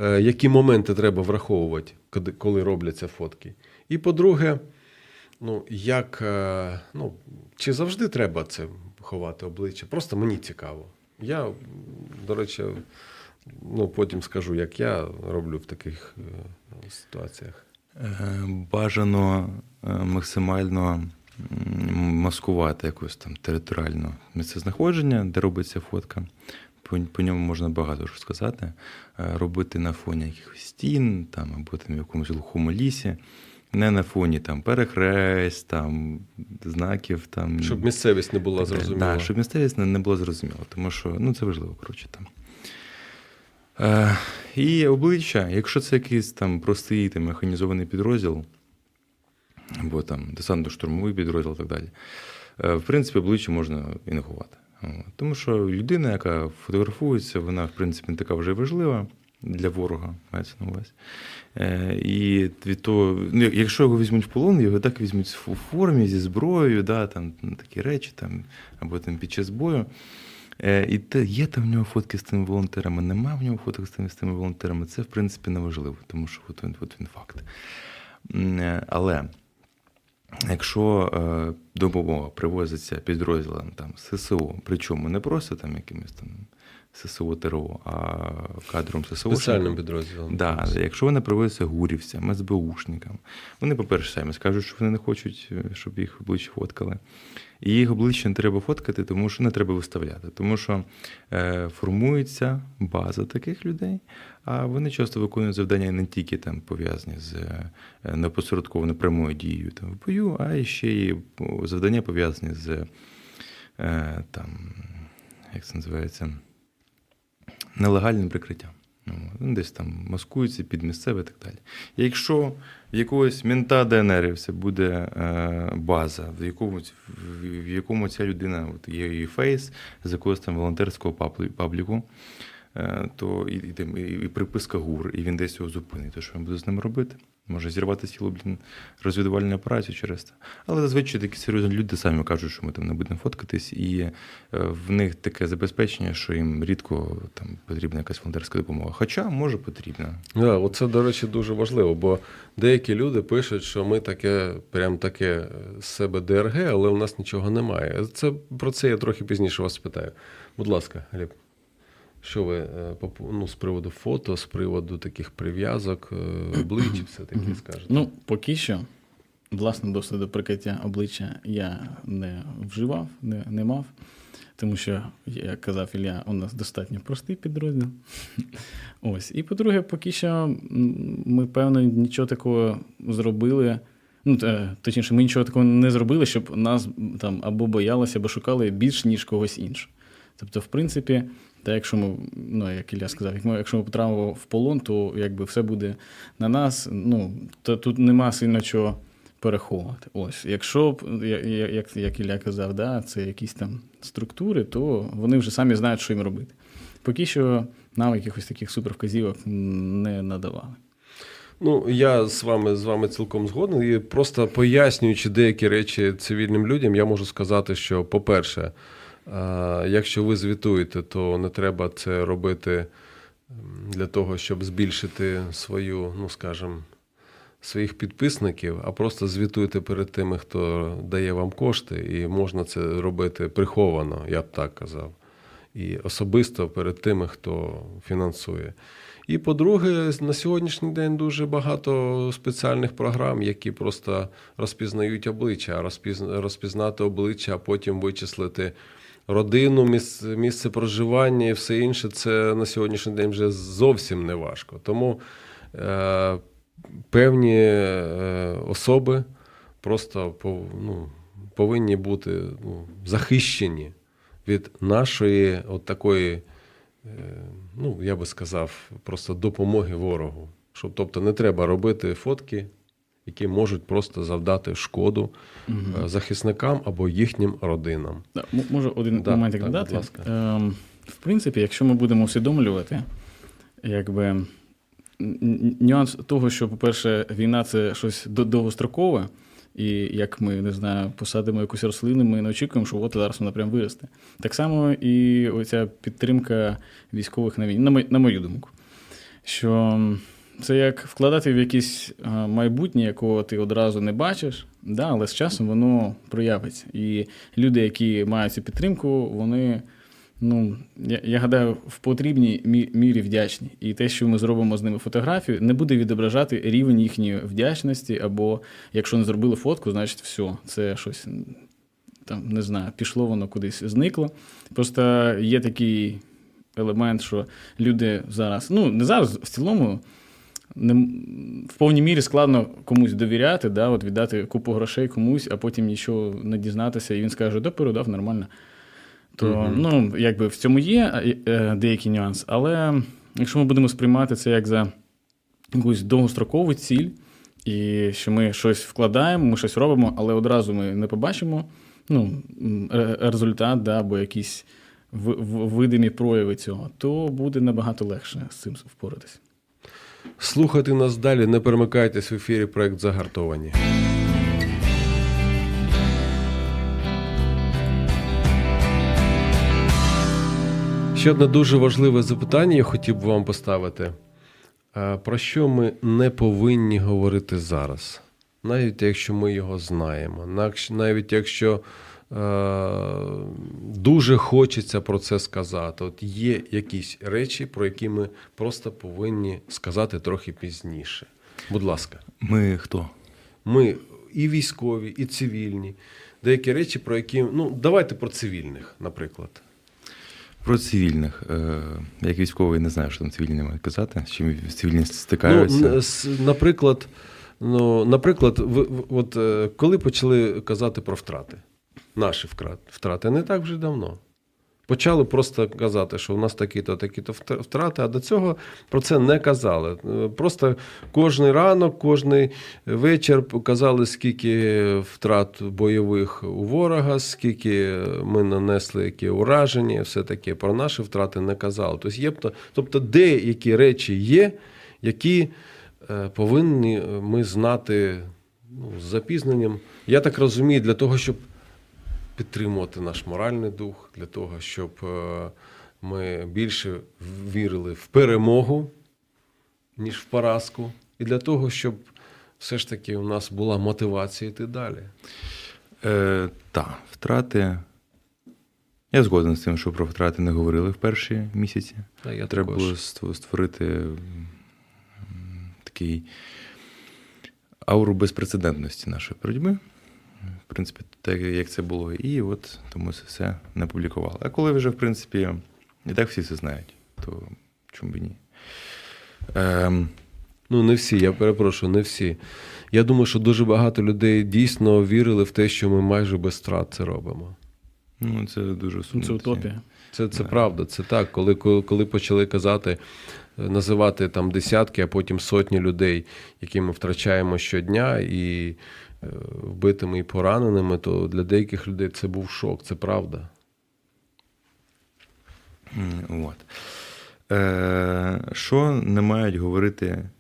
які моменти треба враховувати, коли робляться фотки. І по-друге, ну, як, е, ну, чи завжди треба це ховати обличчя? Просто мені цікаво. Я, до речі, ну, потім скажу, як я роблю в таких е, ситуаціях. Е, бажано е, максимально маскувати якось там територіальне місцезнаходження, де робиться фотка. По, по ньому можна багато що сказати. Е, робити на фоні якихось стін там, або там в якомусь глухому лісі, не на фоні там перехрест, там, знаків. Там, Щоб місцевість не була зрозуміла. Так, щоб місцевість не, не була зрозуміла, тому що ну, це важливо, коротше там. Е, І обличчя, якщо це якийсь там простий там, механізований підрозділ, або там десантно-штурмовий підрозділ і так далі, е, в принципі, обличчя можна і не ховати. Тому що людина, яка фотографується, вона, в принципі, не така вже важлива для ворога, мається на увазі. Е, і того, ну, якщо його візьмуть в полон, його так візьмуть у формі зі зброєю, да, там, такі речі, там, або там під час бою. Е, і те, є там в нього фотки з тими волонтерами, нема в нього фоток з тими з тими волонтерами. Це, в принципі, не важливо, тому що от він, от він факт. Е, але якщо е, допомога привозиться підрозділом там, ССО, причому не просто там якимось там ССО ТРО, а кадром ССО. Спеціальним підрозділом. Да, Якщо вони привозяться гурівцям, СБУшникам, вони, по-перше, самі скажуть, що вони не хочуть, щоб їх обличчя фоткали. І їх обличчя не треба фоткати, тому що не треба виставляти. Тому що е, формується база таких людей, а вони часто виконують завдання не тільки там пов'язані з е, непосередковано прямою дією там, в бою, а ще й завдання пов'язані з е, там, як це називається, нелегальним прикриттям. Ну, Десь там маскуються під місцеве і так далі. Якщо в якогось мента ДНРівця буде е, база, в якому в якому ця людина от є її фейс з якогось там волонтерського пабліку, е, то і, і, і, і приписка ГУР, і він десь його зупинить, то що він буде з ним робити? Може зірвати цілу блін, розвідувальну операцію через це. Але зазвичай такі серйозні люди самі кажуть, що ми там не будемо фоткатись, і е, в них таке забезпечення, що їм рідко там потрібна якась волонтерська допомога. Хоча може потрібна. Да, оце, до речі, дуже важливо, бо деякі люди пишуть, що ми таке, прям таке з себе ДРГ, але у нас нічого немає. Це Про це я трохи пізніше вас спитаю. Будь ласка, Гліб. Що ви е, ну, з приводу фото, з приводу таких прив'язок, е, обличчя, все таки скажете? Ну, поки що, власне, досвіду прикриття обличчя я не вживав, не, не мав. Тому що, як казав Ілля, у нас достатньо простий підрозділ. Ось. І по-друге, поки що ми, певно, нічого такого зробили. Ну, точніше, ми нічого такого не зробили, щоб нас там або боялися, або шукали більш ніж когось іншого. Тобто, в принципі, Та якщо ми, ну як Ілля сказав, як ми, якщо ми потрапимо в полон, то якби все буде на нас. Ну то тут нема сильно чого переховувати. Ось, якщо б, як як Ілля казав, да, це якісь там структури, то вони вже самі знають, що їм робити. Поки що нам якихось таких супервказівок не надавали. Ну, я з вами з вами цілком згоден. І просто пояснюючи деякі речі цивільним людям, я можу сказати, що, по-перше, якщо ви звітуєте, то не треба це робити для того, щоб збільшити свою, ну скажімо, своїх підписників, а просто звітуйте перед тими, хто дає вам кошти, і можна це робити приховано, я б так казав. І особисто перед тими, хто фінансує. І по-друге, на сьогоднішній день дуже багато спеціальних програм, які просто розпізнають обличчя, розпізнати обличчя, а потім вичислити родину, місце проживання і все інше. Це на сьогоднішній день вже зовсім не важко. Тому е, певні е, особи просто ну, повинні бути ну, захищені від нашої от такої. Е, ну, я би сказав, просто допомоги ворогу. Щоб, Тобто не треба робити фотки, які можуть просто завдати шкоду угу. захисникам або їхнім родинам. Да, Можу один да, момент так, додати. Ем, в принципі, якщо ми будемо усвідомлювати, якби нюанс того, що, по-перше, війна це щось довгострокове. І як ми не знаю, посадимо якусь рослину, ми не очікуємо, що от зараз вона прям виросте. Так само і оця підтримка військових на війні, на, на мою думку, що це як вкладати в якесь майбутнє, якого ти одразу не бачиш, да, але з часом воно проявиться. І люди, які мають цю підтримку, вони ну, я я гадаю, в потрібній мірі вдячні. І те, що ми зробимо з ними фотографію, не буде відображати рівень їхньої вдячності, або якщо не зробили фотку, значить все, це щось там не знаю, пішло воно кудись зникло. Просто є такий елемент, що люди зараз, ну не зараз, в цілому. Не, в повній мірі складно комусь довіряти, да, от віддати купу грошей комусь, а потім нічого не дізнатися, і він скаже, да, передав нормально. То mm ну, якби в цьому є е, е, деякий нюанс, але якщо ми будемо сприймати це як за якусь довгострокову ціль, і що ми щось вкладаємо, ми щось робимо, але одразу ми не побачимо ну, результат да, або якісь видимі прояви цього, то буде набагато легше з цим впоратися. Слухайте нас далі, не перемикайтесь в ефірі проект Загартовані. Ще одне дуже важливе запитання я хотів би вам поставити. Про що ми не повинні говорити зараз? Навіть якщо ми його знаємо, навіть якщо е, дуже хочеться про це сказати. От є якісь речі, про які ми просто повинні сказати трохи пізніше. Будь ласка, ми хто? Ми і військові, і цивільні. Деякі речі, про які ну давайте про цивільних, наприклад. Про цивільних. Е, як військовий не знаю, що там цивільні мають казати, з чим цивільні стикаються. Ну, Наприклад, ну, наприклад, от е, коли почали казати про втрати, наші втрати, не так вже давно. Почали просто казати, що у нас такі-то, такі-то втрати, а до цього про це не казали. Просто кожний ранок, кожний вечір показали, скільки втрат бойових у ворога, скільки ми нанесли які ураження, все таке. Про наші втрати не казали. Тобто, є, тобто деякі речі є, які е, повинні ми знати ну, з запізненням. Я так розумію, для того, щоб підтримувати наш моральний дух, для того, щоб е, ми більше вірили в перемогу, ніж в поразку, і для того, щоб все ж таки у нас була мотивація йти далі. Е, Так, втрати. Я згоден з тим, що про втрати не говорили в перші місяці. Та, я Треба було створити такий ауру безпрецедентності нашої боротьби в принципі, так як це було, і от тому це все не публікували. А коли вже, в принципі, і так всі це знають, то чому б ні? Ем... Ну, не всі, я перепрошую, не всі. Я думаю, що дуже багато людей дійсно вірили в те, що ми майже без страт це робимо. Ну, це дуже сумно. Це утопія. Це, це правда, це так. Коли, коли, коли почали казати, е, називати там десятки, а потім сотні людей, які ми втрачаємо щодня, і вбитими і пораненими, то для деяких людей це був шок, це правда. От. Е, що не мають говорити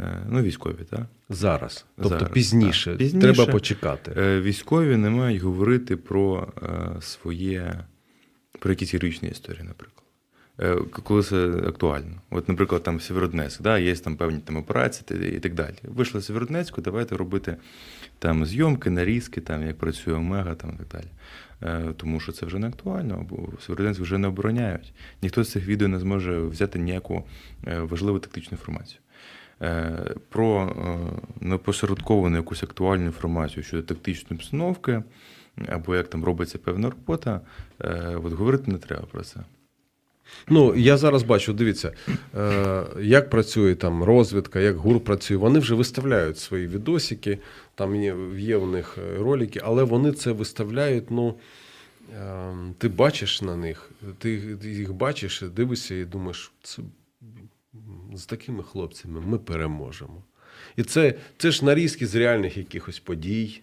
е, ну, військові, так? Зараз. Тобто Зараз, пізніше. так. Пізніше. Треба почекати. Е, Військові не мають говорити про е, своє, про якісь героїчні історії, наприклад. Е, Коли це актуально. От, наприклад, там Сєвєродонецьк, да, є там певні там операції і так далі. Вийшли з Сєвєродонецьку, давайте робити там зйомки, нарізки, там, як працює Омега там, і так далі. Е, Тому що це вже не актуально, бо Сєвєродонецьк вже не обороняють. Ніхто з цих відео не зможе взяти ніяку е, важливу тактичну інформацію. Про непосередковану якусь актуальну інформацію щодо тактичної обстановки, або як там робиться певна робота, от говорити не треба про це. Ну, я зараз бачу, дивіться, е, як працює там розвідка, як ГУР працює. Вони вже виставляють свої відосики, там є, у них е, ролики, але вони це виставляють. Ну, е, ти бачиш на них, ти, їх бачиш, дивишся і думаєш, це, з такими хлопцями ми переможемо. І це, це ж нарізки з реальних якихось подій.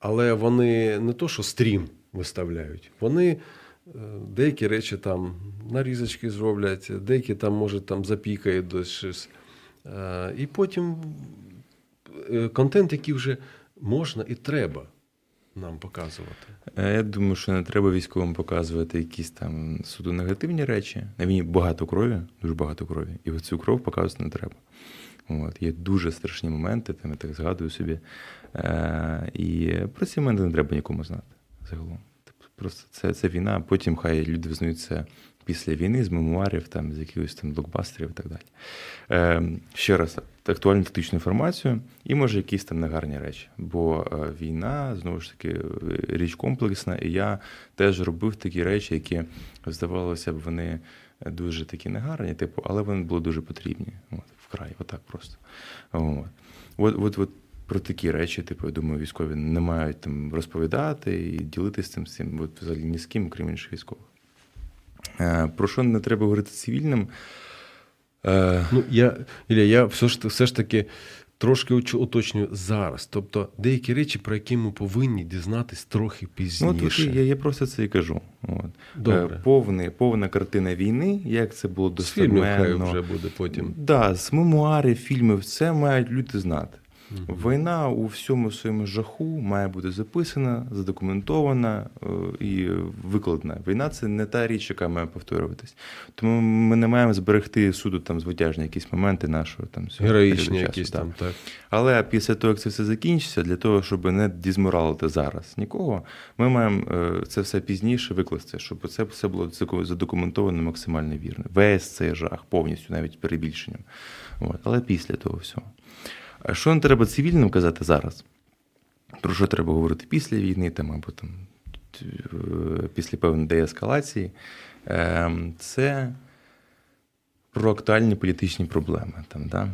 Але вони не то, що стрім виставляють, вони деякі речі там нарізочки зроблять, деякі там, може, там запікають десь щось. Е, І потім е, контент, який вже можна і треба нам показувати. Е, Я думаю, що не треба військовим показувати якісь там суто негативні речі. На війні багато крові, дуже багато крові. І цю кров показувати не треба. От. Є дуже страшні моменти, там я так згадую собі. І про ці моменти не треба нікому знати загалом. Просто це, це війна, а потім хай люди визнають це після війни з мемуарів, там, з якихось там блокбастерів і так далі. Е, ще раз, актуальну тактичну інформацію і може якісь там негарні речі. Бо е, війна, знову ж таки, річ комплексна, і я теж робив такі речі, які здавалося б, вони дуже такі негарні, типу, але вони були дуже потрібні. От, вкрай, отак просто. От, от, от про такі речі, типу, я думаю, військові не мають там розповідати і ділитися цим от взагалі ні з ким, крім інших військових. Е, Про що не треба говорити цивільним? Е, Ну, я, Ілля, я все ж, все ж таки трошки уточнюю зараз. Тобто деякі речі, про які ми повинні дізнатись трохи Ну, пізніше. от от я, я просто це і кажу. От. Добре. Е, Повний, повна картина війни, як це було З фільмів хай вже буде потім. Да, з мемуарів, фільмів, це мають люди знати. Війна у всьому своєму жаху має бути записана, задокументована е, і викладена. Війна це не та річ, яка має повторюватись. Тому ми не маємо зберегти суду там звитяжні якісь моменти нашого там Героїчні часу, якісь там, так. Але після того, як це все закінчиться, для того, щоб не дізморалити зараз нікого, ми маємо е, це все пізніше викласти, щоб це все було задокументовано максимально вірно. Весь цей жах, повністю, навіть перебільшенням. От. Але після того всього. А що не треба цивільним казати зараз? Про що треба говорити після війни, там, або там, е, після певної деескалації? Ем, Це про актуальні політичні проблеми. Там, да?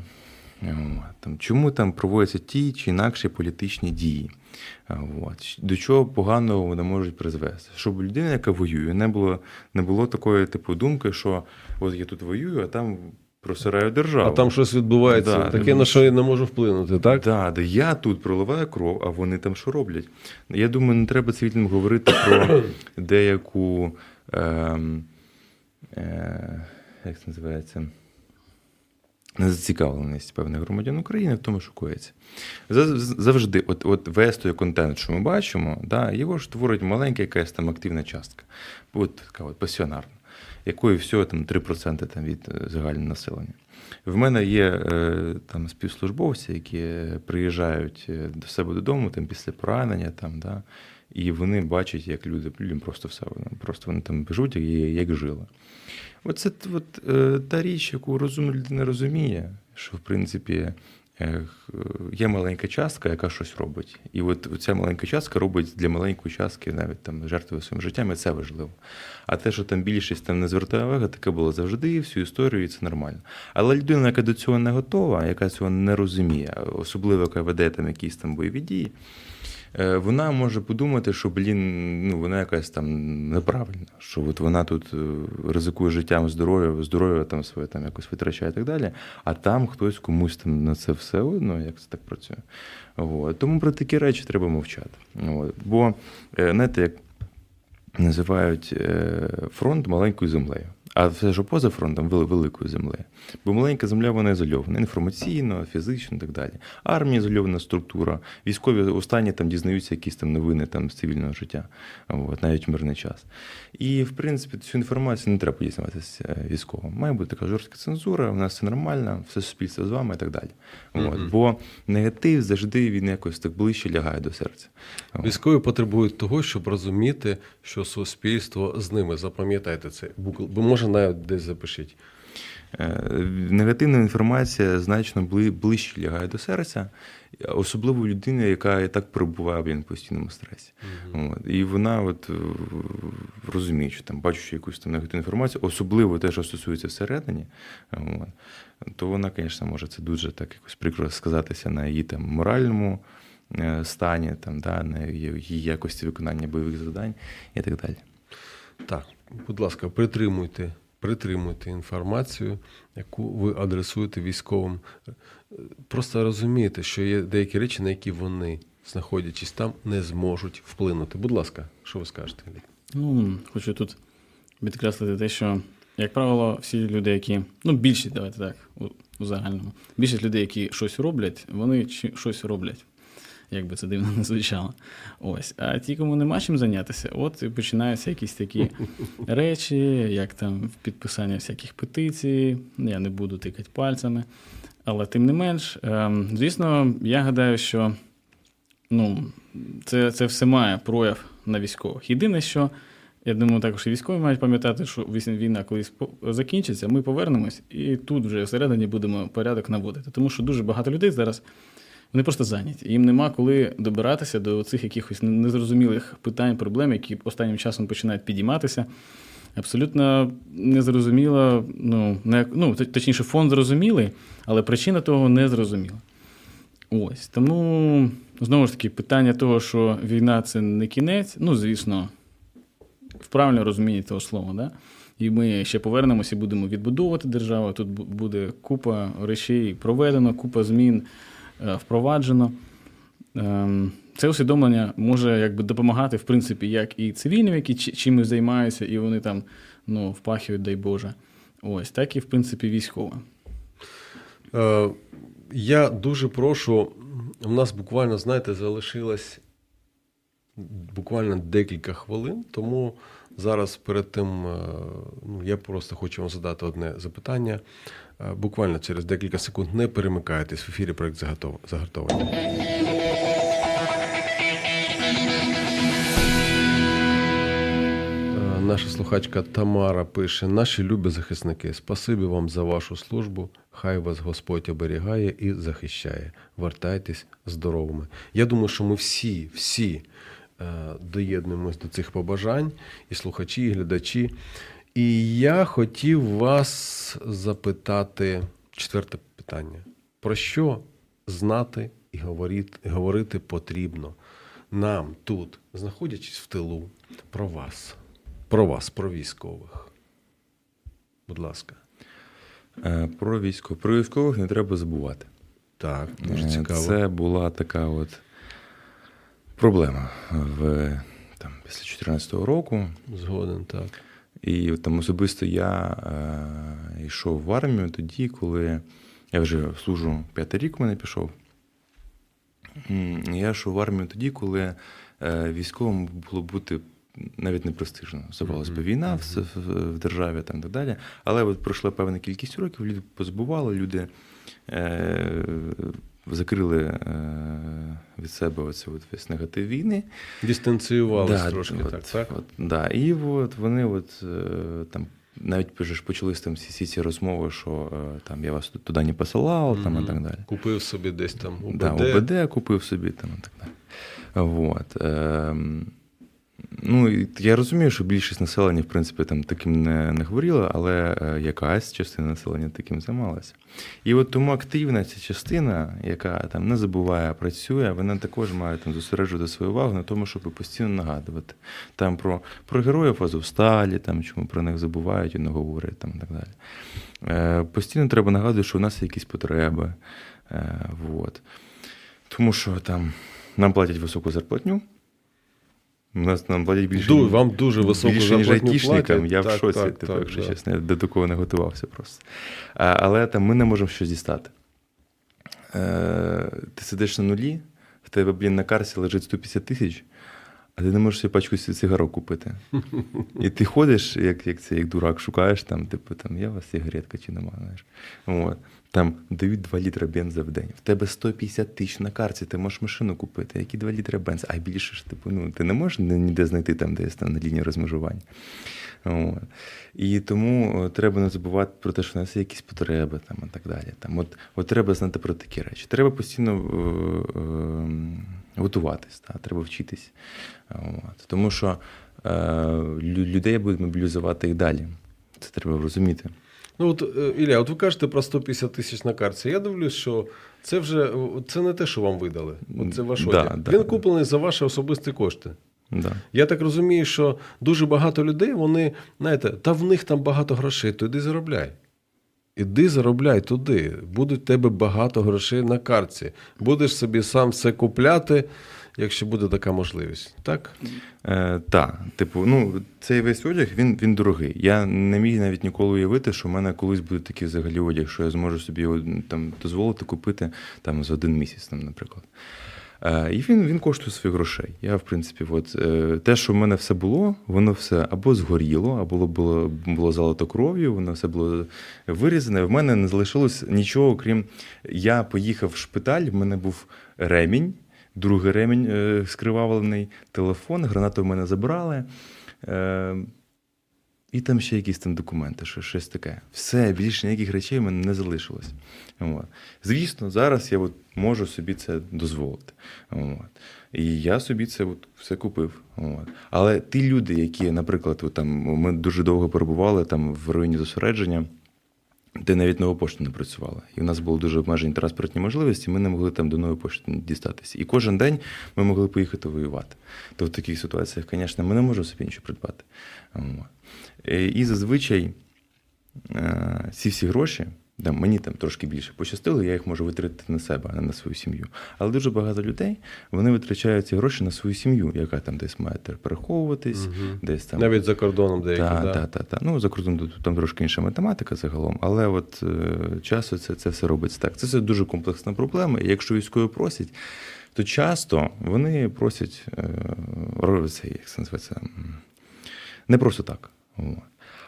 Там, чому там проводяться ті чи інакші політичні дії? От. До чого поганого вони можуть призвести? Щоб людина, яка воює, не було, не було такої типу думки, що от я тут воюю, а там просираю державу. А там щось відбувається, Да, таке, на що я не можу вплинути, так? Да, да, я тут проливаю кров, а вони там що роблять? Я думаю, не треба цивільним говорити про деяку. Ем, е, як це називається? Незацікавленість певних громадян України в тому, що коїться. Завжди, от, от весь той контент, що ми бачимо, да, його ж творить маленька якась там активна частка, от така от пасіонарна, якої всього там 3% там, від е, загального населення. В мене є е, там співслужбовці, які приїжджають е, до себе додому там, після поранення, там, да, і вони бачать, як люди, людям просто все, просто вони там живуть, як, жили. Оце от, та річ, яку розумна людина розуміє, що в принципі є маленька частка, яка щось робить. І от ця маленька частка робить для маленької частки навіть там жертви своїм життям, і це важливо. А те, що там більшість там не звертає уваги, таке було завжди, всю історію, і це нормально. Але людина, яка до цього не готова, яка цього не розуміє, особливо яка веде там якісь там бойові дії. Е, вона може подумати, що блін, ну вона якась там неправильна, що от вона тут е, ризикує життям, здоров'я, здоров'я там своє там якось витрачає і так далі. А там хтось комусь там на це все видно, як це так працює. От. Тому про такі речі треба мовчати. От. Бо е, знаєте, як називають фронт маленькою землею. А все, що поза фронтом, вели- великою землею. Бо маленька земля вона ізольована інформаційно, фізично і так далі. Армія ізольована структура. Військові останні там дізнаються якісь там новини там, з цивільного життя, от, навіть в мирний час. І, в принципі, цю інформацію не треба дізнаватися е, військовим. Має бути така жорстка цензура, у нас все нормально, все суспільство з вами і так далі. От. Мгм. Бо негатив завжди він якось так ближче лягає до серця. Військові потребують того, щоб розуміти, що суспільство з ними. Запам'ятайте це. Бо може навіть десь запишіть. Е, Негативна інформація значно ближче лягає до серця, особливо у людини, яка і так перебуває в постійному стресі. От. І вона от, е, розуміє, що там бачучи якусь там негативну інформацію, особливо те, що стосується всередині, от, то вона, звісно, може це дуже так якось прикро сказатися на її там моральному е, стані, там, да, на її якості виконання бойових завдань і так далі. Так, будь ласка, притримуйте, притримуйте інформацію, яку ви адресуєте військовим. Просто розумійте, що є деякі речі, на які вони, знаходячись там, не зможуть вплинути. Будь ласка, що ви скажете? Ну, хочу тут підкреслити те, що, як правило, всі люди, які. Ну, більшість, давайте так, у, у загальному. Більшість людей, які щось роблять, вони щось роблять. Як би це дивно не звучало. Ось. А ті, кому нема чим зайнятися, от і починаються якісь такі речі, як там підписання всяких петицій. Я не буду тикати пальцями. Але тим не менш, ем, звісно, я гадаю, що ну, це, це все має прояв на військових. Єдине, що я думаю, також і військові мають пам'ятати, що війна колись закінчиться, ми повернемось і тут вже всередині будемо порядок наводити. Тому що дуже багато людей зараз вони просто зайняті. Їм нема коли добиратися до цих якихось незрозумілих питань, проблем, які останнім часом починають підійматися. Абсолютно незрозуміло, ну, не, ну, точніше, фон зрозумілий, але причина того не зрозуміла. Ось. Тому, знову ж таки, питання того, що війна це не кінець, ну, звісно, в правильному розумінні того слова, да? і ми ще повернемося і будемо відбудовувати державу. Тут буде купа речей проведено, купа змін впроваджено. Ем, Це усвідомлення може якби допомагати, в принципі, як і цивільним, які чи- чимось займаються, і вони там ну, впахують, дай Боже. Ось, так і, в принципі, військовим. Е, я дуже прошу. У нас буквально, знаєте, залишилось буквально декілька хвилин, тому зараз перед тим е, ну, я просто хочу вам задати одне запитання. Е, Буквально через декілька секунд не перемикайтесь в ефірі проект «Загартов- загартовані. Е, Наша слухачка Тамара пише: наші любі захисники, спасибі вам за вашу службу. Хай вас Господь оберігає і захищає. Вертайтесь здоровими. Я думаю, що ми всі, всі е, доєднуємось до цих побажань, і слухачі, і глядачі. І я хотів вас запитати четверте питання: про що знати і говорити, говорити потрібно нам тут, знаходячись в тилу, про вас, про вас, про військових. Будь ласка. Е, Про військових. Про військових не треба забувати. Так, дуже Е, цікаво. Це була така от проблема в, там, після 2014 року. Згоден, так. І там особисто я е, йшов в армію тоді, коли я вже служу п'ятий рік, у мене пішов. Я йшов в армію тоді, коли е, військовим було бути навіть не престижно. Здавалось би, війна в, в, в державі там, і так далі. Але от пройшла певна кількість років, люди позбували, люди е, закрили е, від себе оце от весь негатив війни. Дистанціювалися Да, трошки, от, так, так? От, да. І от вони от, е, там навіть вже ж почались там всі, ці розмови, що е, там я вас туди не посилав, там і так далі. Купив собі десь там УБД. Да, УБД купив собі там і так далі. Вот. Ну, я розумію, що більшість населення, в принципі, там таким не, не хворіла, але е, якась частина населення таким займалася. І от тому активна ця частина, яка там не забуває, працює, вона також має там зосереджувати свою увагу на тому, щоб постійно нагадувати. Там про, про героїв Азовсталі, там чому про них забувають і не говорять там і так далі. Е, Постійно треба нагадувати, що у нас є якісь потреби. Е, вот. Тому що там нам платять високу зарплатню. У нас нам платять більше. Ду, вам дуже високу більше, ніж айтішникам. Я в шоці, так, типу, так, якщо чесно, я до такого не готувався просто. А, але там ми не можемо щось дістати. Е, ти сидиш на нулі, в тебе, блін, на карсі лежить 150 тисяч, а ти не можеш собі пачку цигарок купити. І ти ходиш, як, як, це, як дурак, шукаєш там, типу, там, є у вас сигаретка чи нема, знаєш. От. Там дають 2 літра бенза в день. В тебе 150 тисяч на карті, ти можеш машину купити. Які 2 літра бенза? А більше ж, типу, ну, ти не можеш ніде знайти там десь там на лінії розмежування. От. І тому е, треба не забувати про те, що у нас є якісь потреби там, і так далі. Там, от, от треба знати про такі речі. Треба постійно е, е, готуватись, та, треба вчитись. От. Тому що е, людей будуть мобілізувати і далі. Це треба розуміти. Ну от е, Ілля, от ви кажете про 150 тисяч на карті. Я дивлюсь, що це вже це не те, що вам видали. От це ваш Да, одяг. да, Він да. куплений за ваші особисті кошти. Да. Я так розумію, що дуже багато людей, вони, знаєте, та в них там багато грошей, то йди заробляй. Іди заробляй туди. Буде в тебе багато грошей на картці. Будеш собі сам все купляти, якщо буде така можливість. Так? Е, так, типу, ну, цей весь одяг він, він дорогий. Я не міг навіть ніколи уявити, що в мене колись буде такий взагалі одяг, що я зможу собі його там, дозволити купити там, за один місяць, там, наприклад. Е, і він, він коштує своїх грошей. Я, в принципі, от, е, те, що в мене все було, воно все або згоріло, або було, було залито кров'ю, воно все було вирізане. В мене не залишилось нічого, крім я поїхав в шпиталь, в мене був ремінь. Другий ремінь е, скривавлений, телефон, гранату в мене забрали. Е, і там ще якісь там документи, що, щось таке. Все, більше ніяких речей в мене не залишилось. От. Звісно, зараз я от можу собі це дозволити. От. І я собі це от все купив. От. Але ті люди, які, наприклад, от там, ми дуже довго перебували там в районі зосередження, де навіть нова пошта не працювала. І в нас були дуже обмежені транспортні можливості, ми не могли там до нової пошти дістатися. І кожен день ми могли поїхати воювати. То в таких ситуаціях, звісно, ми не можемо собі нічого придбати. Е, І зазвичай е, ці всі гроші. Да, мені там трошки більше пощастило, я їх можу витратити на себе, а не на свою сім'ю. Але дуже багато людей вони витрачають ці гроші на свою сім'ю, яка там десь має переховуватись, Мгм. десь там Навіть за кордоном деякі. так, да? так, так, так. Ну, за кордоном тут- там трошки інша математика загалом, але от е, часто це, це все робиться так. Це все дуже комплексна проблема. І якщо військові просять, то часто вони просять е, це, як це називається, не просто так.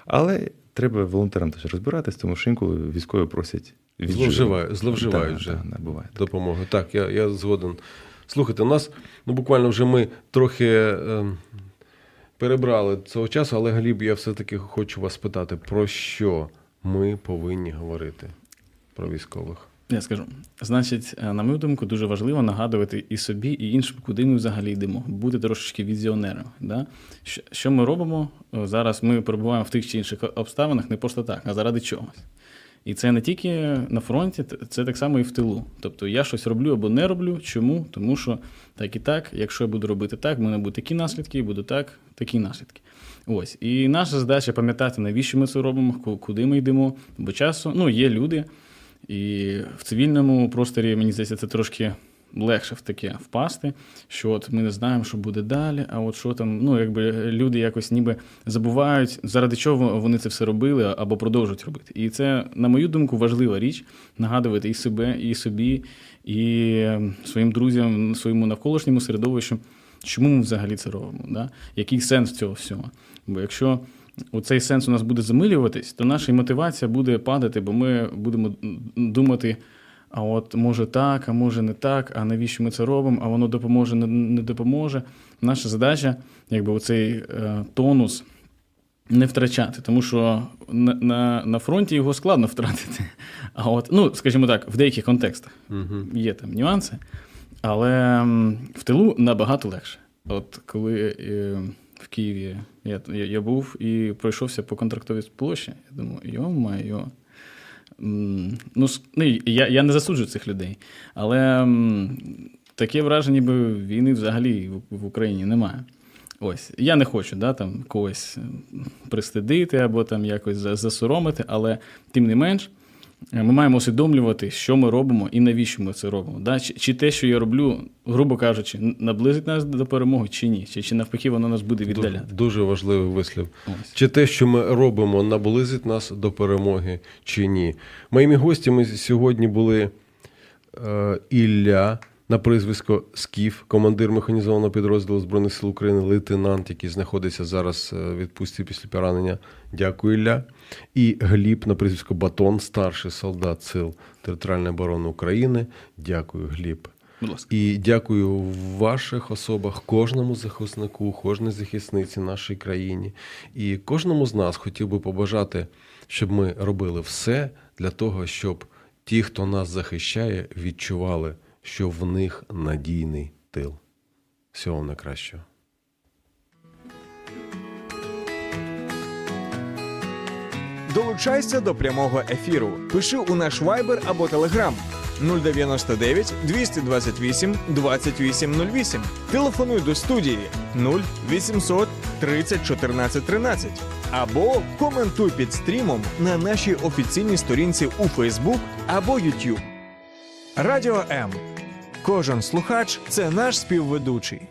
Але треба волонтерам теж розбиратись, тому що інколи військові просять Зловживають- зловживають Да, вже. да, да, допомоги. Так, я, я згоден. Слухайте, у нас ну, буквально вже ми трохи е, перебрали цього часу, але Гліб, я все-таки хочу вас питати, про що ми повинні говорити про військових? Я скажу. Значить, е, на мою думку, дуже важливо нагадувати і собі, і іншим, куди ми взагалі йдемо, бути трошечки візіонерами. Да? Що, ми робимо? Зараз ми перебуваємо в тих чи інших обставинах не просто так, а заради чогось. І це не тільки на фронті, це так само і в тилу. Тобто я щось роблю або не роблю. Чому? Тому що так і так, якщо я буду робити так, в мене будуть такі наслідки, і буду так, такі наслідки. Ось. І наша задача пам'ятати, навіщо ми це робимо, куди ми йдемо. Бо часу ну, є люди, і в цивільному просторі, мені здається, це трошки легше в таке впасти, що от ми не знаємо, що буде далі, а от що там, ну, якби люди якось ніби забувають, заради чого вони це все робили або продовжують робити. І це, на мою думку, важлива річ нагадувати і себе, і собі, і своїм друзям, своєму навколишньому середовищу, чому ми взагалі це робимо, да? який сенс цього всього. Бо якщо цей сенс у нас буде замилюватись, то наша мотивація буде падати, бо ми будемо думати. А от може так, а може не так, а навіщо ми це робимо, а воно допоможе, не, не допоможе. Наша задача, якби оцей е, тонус не втрачати, тому що на, на, на фронті його складно втратити. А от, ну, скажімо так, в деяких контекстах Угу. є там нюанси, але в тилу набагато легше. От коли е, в Києві я, я, я був і пройшовся по контрактовій площі. Я думаю, йо-майо. Ну, ну, я, я не засуджую цих людей, але таке враження, ніби війни взагалі в, в Україні немає. Ось, я не хочу да, там, когось пристидити або там якось засоромити, але тим не менш, ми маємо усвідомлювати, що ми робимо і навіщо ми це робимо. Да? Чи, чи те, що я роблю, грубо кажучи, наблизить нас до перемоги, чи ні? Чи, чи навпаки воно нас буде Дуже, дуже важливий вислів. Ось. Чи те, що ми робимо, наблизить нас до перемоги, чи ні? Моїми гостями сьогодні були е, Ілля на прізвисько Скіф, командир механізованого підрозділу Збройних сил України, лейтенант, який знаходиться зараз е, в відпустці після поранення. Дякую, Ілля. І Гліб на прізвисько Батон, старший солдат Сил територіальної оборони України. Дякую, Гліб. Будь ласка. І дякую в ваших особах кожному захиснику, кожній захисниці нашій країні. І кожному з нас хотів би побажати, щоб ми робили все для того, щоб ті, хто нас захищає, відчували, що в них надійний тил. Всього вам найкращого. Долучайся до прямого ефіру. Пиши у наш Viber або Telegram 099 228 2808. Телефонуй до студії 0800 30 14 13. Або коментуй під стрімом на нашій офіційній сторінці у Facebook або YouTube. Радіо М. Кожен слухач це наш співведучий.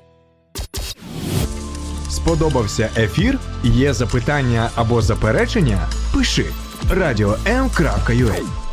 Сподобався ефір? Є запитання або заперечення? Пиши радіом.ua